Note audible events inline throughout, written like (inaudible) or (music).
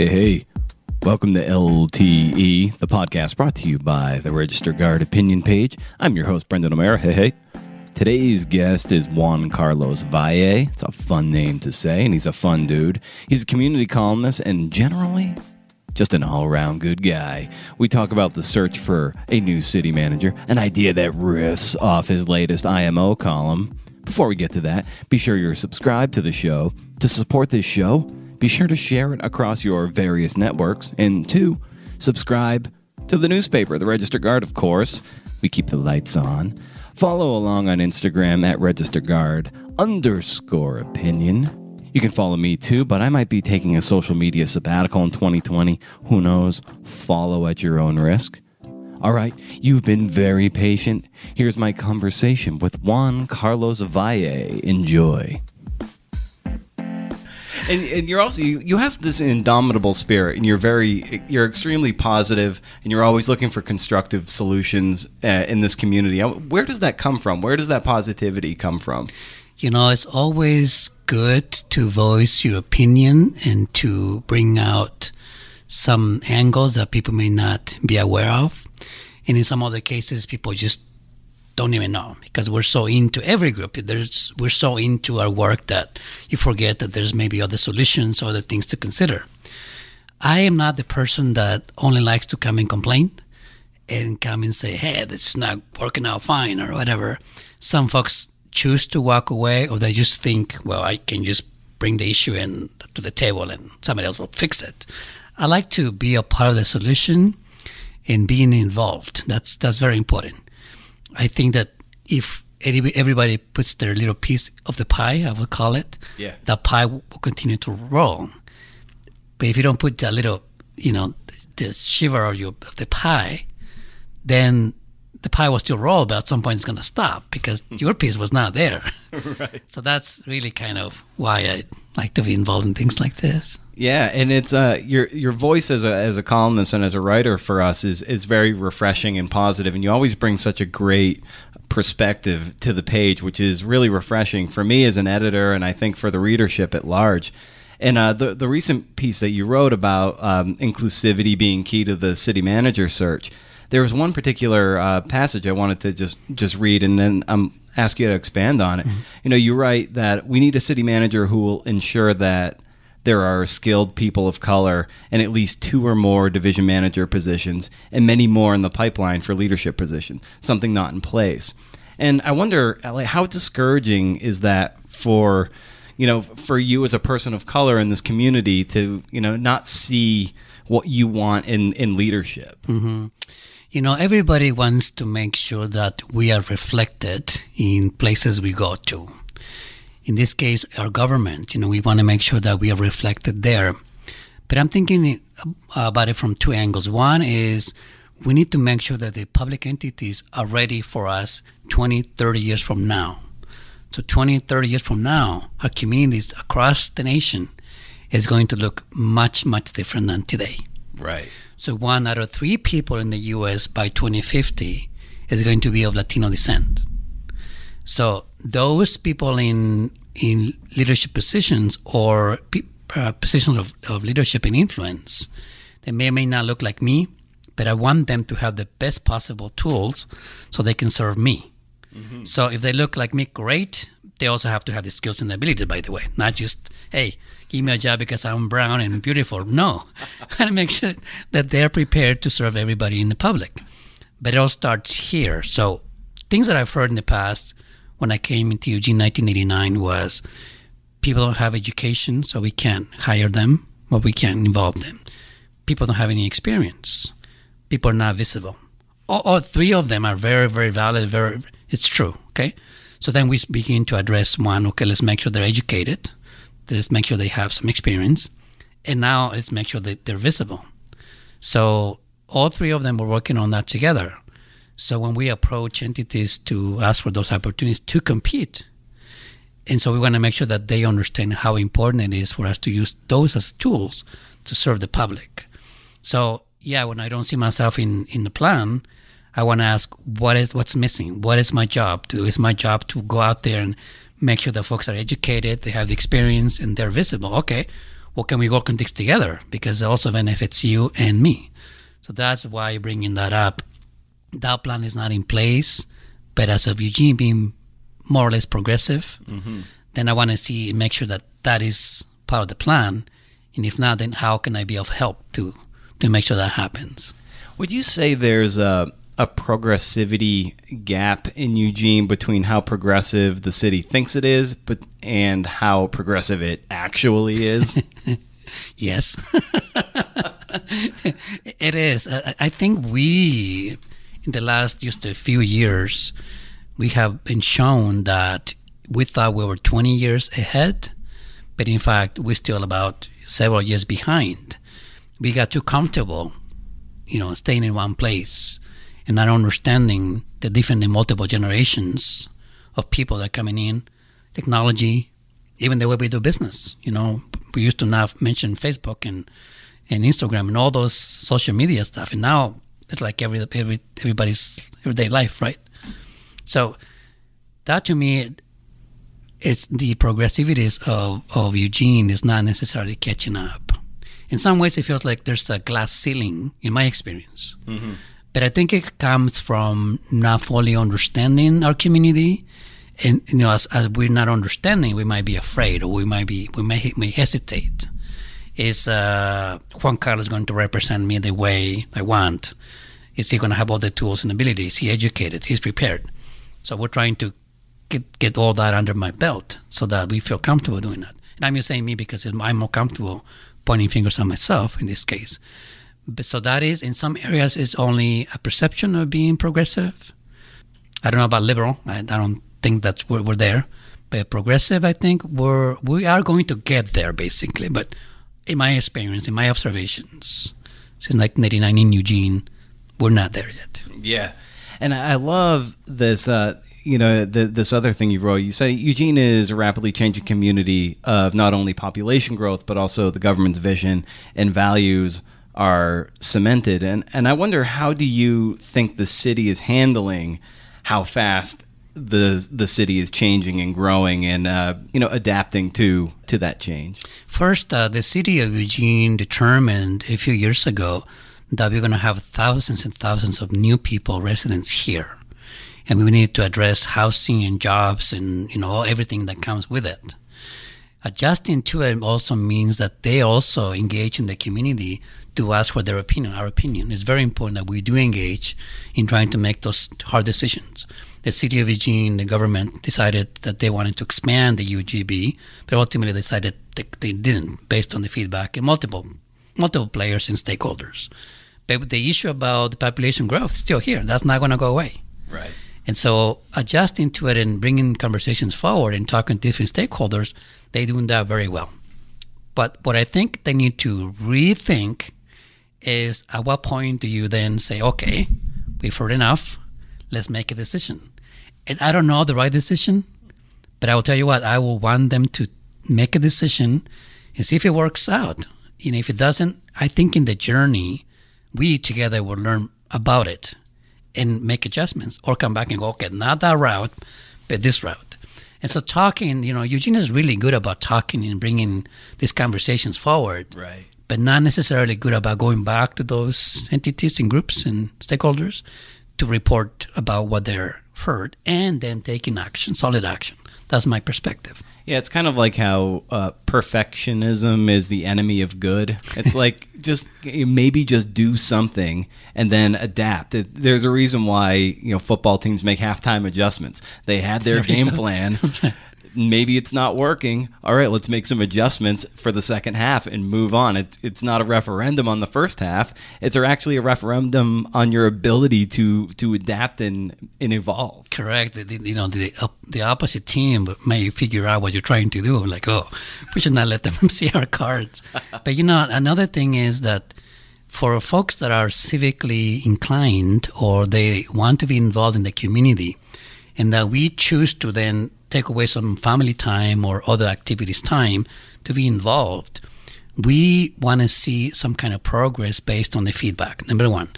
Hey, hey. Welcome to LTE, the podcast brought to you by the Register Guard opinion page. I'm your host, Brendan O'Mara. Hey, hey. Today's guest is Juan Carlos Valle. It's a fun name to say, and he's a fun dude. He's a community columnist and generally just an all around good guy. We talk about the search for a new city manager, an idea that riffs off his latest IMO column. Before we get to that, be sure you're subscribed to the show. To support this show, be sure to share it across your various networks. And two, subscribe to the newspaper, the Register Guard, of course. We keep the lights on. Follow along on Instagram at Register Guard underscore opinion. You can follow me too, but I might be taking a social media sabbatical in 2020. Who knows? Follow at your own risk. All right, you've been very patient. Here's my conversation with Juan Carlos Valle. Enjoy. And, and you're also you, you have this indomitable spirit, and you're very you're extremely positive, and you're always looking for constructive solutions uh, in this community. Where does that come from? Where does that positivity come from? You know, it's always good to voice your opinion and to bring out some angles that people may not be aware of. And in some other cases, people just don't even know because we're so into every group. There's we're so into our work that you forget that there's maybe other solutions or other things to consider. I am not the person that only likes to come and complain and come and say, "Hey, it's not working out fine" or whatever. Some folks choose to walk away or they just think, well, I can just bring the issue in to the table and somebody else will fix it. I like to be a part of the solution and being involved. That's that's very important. I think that if everybody puts their little piece of the pie, I would call it, yeah. the pie will continue to roll. But if you don't put that little, you know, the shiver of, your, of the pie, then the pie will still roll, but at some point it's going to stop because hmm. your piece was not there. (laughs) right. So that's really kind of why I like to be involved in things like this. Yeah, and it's uh your your voice as a as a columnist and as a writer for us is is very refreshing and positive, and you always bring such a great perspective to the page, which is really refreshing for me as an editor, and I think for the readership at large. And uh, the the recent piece that you wrote about um, inclusivity being key to the city manager search there was one particular uh, passage I wanted to just just read, and then I'm ask you to expand on it. Mm-hmm. You know, you write that we need a city manager who will ensure that there are skilled people of color and at least two or more division manager positions and many more in the pipeline for leadership positions, something not in place and i wonder like how discouraging is that for you know for you as a person of color in this community to you know not see what you want in in leadership mm-hmm. You know, everybody wants to make sure that we are reflected in places we go to. In this case, our government, you know, we want to make sure that we are reflected there. But I'm thinking uh, about it from two angles. One is we need to make sure that the public entities are ready for us 20, 30 years from now. So 20, 30 years from now, our communities across the nation is going to look much, much different than today. Right. So one out of three people in the U.S. by 2050 is going to be of Latino descent. So those people in in leadership positions or uh, positions of, of leadership and influence, they may or may not look like me, but I want them to have the best possible tools so they can serve me. Mm-hmm. So if they look like me, great. They also have to have the skills and the ability, by the way, not just hey, give me a job because I'm brown and beautiful. No, (laughs) I want to make sure that they're prepared to serve everybody in the public. But it all starts here. So things that I've heard in the past when I came into Eugene 1989 was people don't have education, so we can't hire them, but we can't involve them. People don't have any experience. People are not visible. All, all three of them are very, very valid. Very, it's true. Okay. So then we begin to address one. Okay, let's make sure they're educated let's make sure they have some experience. And now let's make sure that they're visible. So all three of them were working on that together. So when we approach entities to ask for those opportunities to compete, and so we want to make sure that they understand how important it is for us to use those as tools to serve the public. So yeah, when I don't see myself in, in the plan, I want to ask what is what's missing. What is my job to do? Is my job to go out there and make sure that folks are educated, they have the experience, and they're visible. Okay, what can we work on this together? Because it also benefits you and me. So that's why bringing that up. That plan is not in place, but as of Eugene being more or less progressive, mm-hmm. then I want to see make sure that that is part of the plan. And if not, then how can I be of help to to make sure that happens? Would you say there's a a progressivity gap in Eugene between how progressive the city thinks it is, but and how progressive it actually is? (laughs) yes, (laughs) it is. I think we, in the last just a few years, we have been shown that we thought we were 20 years ahead, but in fact, we're still about several years behind. We got too comfortable, you know, staying in one place and not understanding the different and multiple generations of people that are coming in, technology, even the way we do business. You know, we used to not mention Facebook and and Instagram and all those social media stuff, and now it's like every every everybody's everyday life, right? So that to me, it's the progressivities of of Eugene is not necessarily catching up. In some ways, it feels like there's a glass ceiling in my experience. Mm-hmm but I think it comes from not fully understanding our community. And you know, as, as we're not understanding, we might be afraid, or we might be we may may hesitate. Is uh, Juan Carlos going to represent me the way I want? Is he going to have all the tools and abilities? He educated? He's prepared. So we're trying to get get all that under my belt so that we feel comfortable doing that. And I'm just saying me because I'm more comfortable pointing fingers at myself in this case so that is in some areas is only a perception of being progressive. I don't know about liberal. I, I don't think that we're, we're, there. But progressive, I think we're we are going to get there basically. But in my experience, in my observations, since 1989 in Eugene, we're not there yet. Yeah, and I love this. Uh, you know, the, this other thing you wrote. You say Eugene is a rapidly changing community of not only population growth but also the government's vision and values are cemented. And, and I wonder how do you think the city is handling how fast the the city is changing and growing and uh, you know adapting to to that change. First, uh, the city of Eugene determined a few years ago that we're going to have thousands and thousands of new people residents here, and we need to address housing and jobs and you know everything that comes with it. Adjusting to it also means that they also engage in the community to ask for their opinion, our opinion. It's very important that we do engage in trying to make those hard decisions. The city of Eugene, the government decided that they wanted to expand the UGB, but ultimately decided they, they didn't, based on the feedback and multiple multiple players and stakeholders. But the issue about the population growth is still here. That's not going to go away. Right. And so adjusting to it and bringing conversations forward and talking to different stakeholders, they're doing that very well. But what I think they need to rethink is at what point do you then say, okay, we've heard enough, let's make a decision? And I don't know the right decision, but I will tell you what, I will want them to make a decision and see if it works out. You know, if it doesn't, I think in the journey, we together will learn about it and make adjustments or come back and go, okay, not that route, but this route. And so talking, you know, Eugene is really good about talking and bringing these conversations forward. Right but not necessarily good about going back to those entities and groups and stakeholders to report about what they're heard and then taking action, solid action. That's my perspective. Yeah, it's kind of like how uh, perfectionism is the enemy of good. It's (laughs) like just maybe just do something and then adapt. There's a reason why you know football teams make halftime adjustments. They had their game plan (laughs) maybe it's not working. All right, let's make some adjustments for the second half and move on. It, it's not a referendum on the first half. It's actually a referendum on your ability to to adapt and, and evolve. Correct. You know, the the opposite team may figure out what you're trying to do. Like, oh, we should not let them (laughs) see our cards. but you know, another thing is that for folks that are civically inclined or they want to be involved in the community, and that we choose to then take away some family time or other activities time to be involved, we want to see some kind of progress based on the feedback, number one.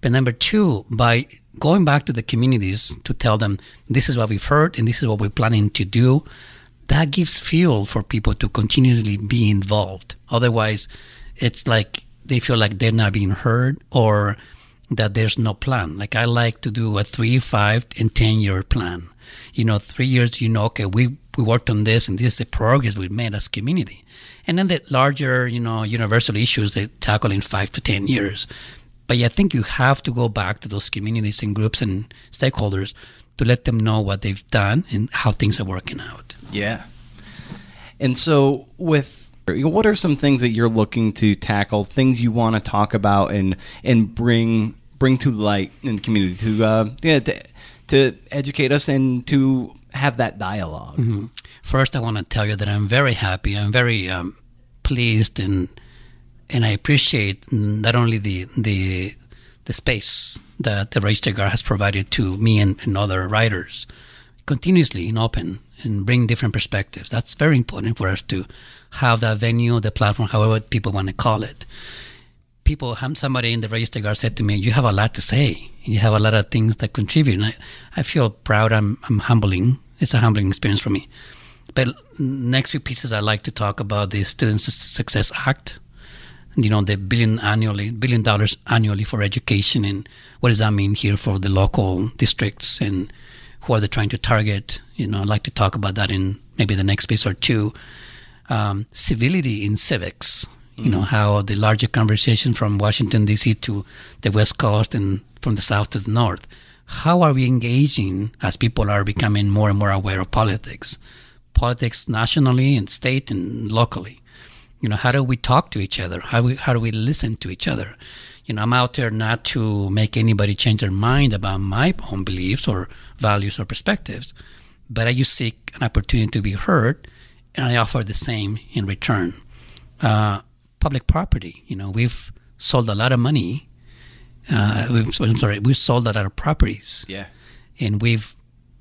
But number two, by going back to the communities to tell them this is what we've heard and this is what we're planning to do, that gives fuel for people to continually be involved. Otherwise, it's like they feel like they're not being heard or that there's no plan. Like I like to do a three, five, and ten year plan. You know, three years, you know, okay, we we worked on this, and this is the progress we made as community. And then the larger, you know, universal issues they tackle in five to ten years. But I think you have to go back to those communities and groups and stakeholders to let them know what they've done and how things are working out. Yeah. And so, with what are some things that you're looking to tackle? Things you want to talk about and and bring bring to light in the community to uh, yeah to, to educate us and to have that dialog mm-hmm. First, I want to tell you that I'm very happy. I'm very um, pleased and and I appreciate not only the the the space that the Guard has provided to me and, and other writers continuously in open and bring different perspectives. That's very important for us to have that venue, the platform, however people want to call it. People, somebody in the Register Guard said to me, "You have a lot to say. You have a lot of things that contribute." And I, I feel proud. I'm, I'm humbling. It's a humbling experience for me. But next few pieces, I like to talk about the Student Success Act you know the billion annually billion dollars annually for education and what does that mean here for the local districts and who are they trying to target you know i'd like to talk about that in maybe the next piece or two um, civility in civics you mm-hmm. know how the larger conversation from washington d.c to the west coast and from the south to the north how are we engaging as people are becoming more and more aware of politics politics nationally and state and locally you know, how do we talk to each other? How we, how do we listen to each other? You know, I'm out there not to make anybody change their mind about my own beliefs or values or perspectives, but I just seek an opportunity to be heard, and I offer the same in return. Uh, public property, you know, we've sold a lot of money. Uh, we've, I'm sorry, we've sold a lot of properties. Yeah. And we've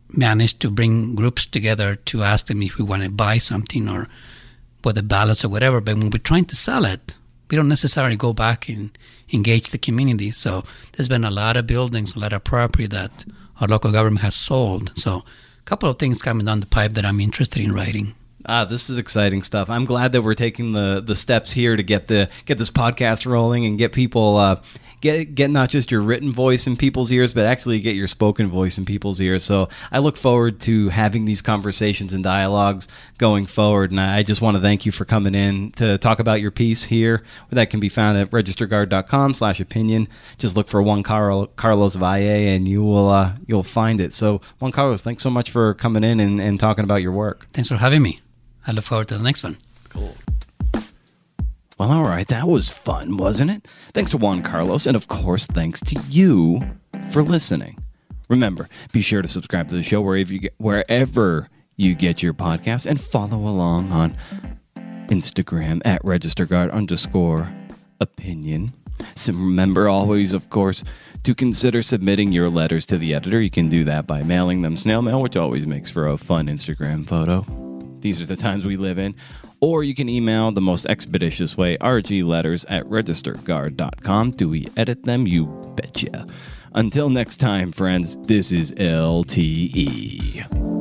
managed to bring groups together to ask them if we want to buy something or the ballots or whatever. But when we're trying to sell it, we don't necessarily go back and engage the community. So there's been a lot of buildings, a lot of property that our local government has sold. So a couple of things coming down the pipe that I'm interested in writing. Ah, this is exciting stuff. I'm glad that we're taking the the steps here to get the get this podcast rolling and get people uh, get get not just your written voice in people's ears, but actually get your spoken voice in people's ears. So I look forward to having these conversations and dialogues going forward. And I just want to thank you for coming in to talk about your piece here. That can be found at registerguard.com slash opinion. Just look for Juan Carlos Valle and you will uh, you'll find it. So Juan Carlos, thanks so much for coming in and, and talking about your work. Thanks for having me. I look forward to the next one. Cool. Well, all right, that was fun, wasn't it? Thanks to Juan Carlos, and of course, thanks to you for listening. Remember, be sure to subscribe to the show wherever you get, wherever you get your podcast and follow along on Instagram at registerguard underscore opinion. So remember always, of course, to consider submitting your letters to the editor. You can do that by mailing them snail mail, which always makes for a fun Instagram photo. These are the times we live in or you can email the most expeditious way rgletters at registerguard.com. Do we edit them? You betcha. Until next time, friends, this is LTE.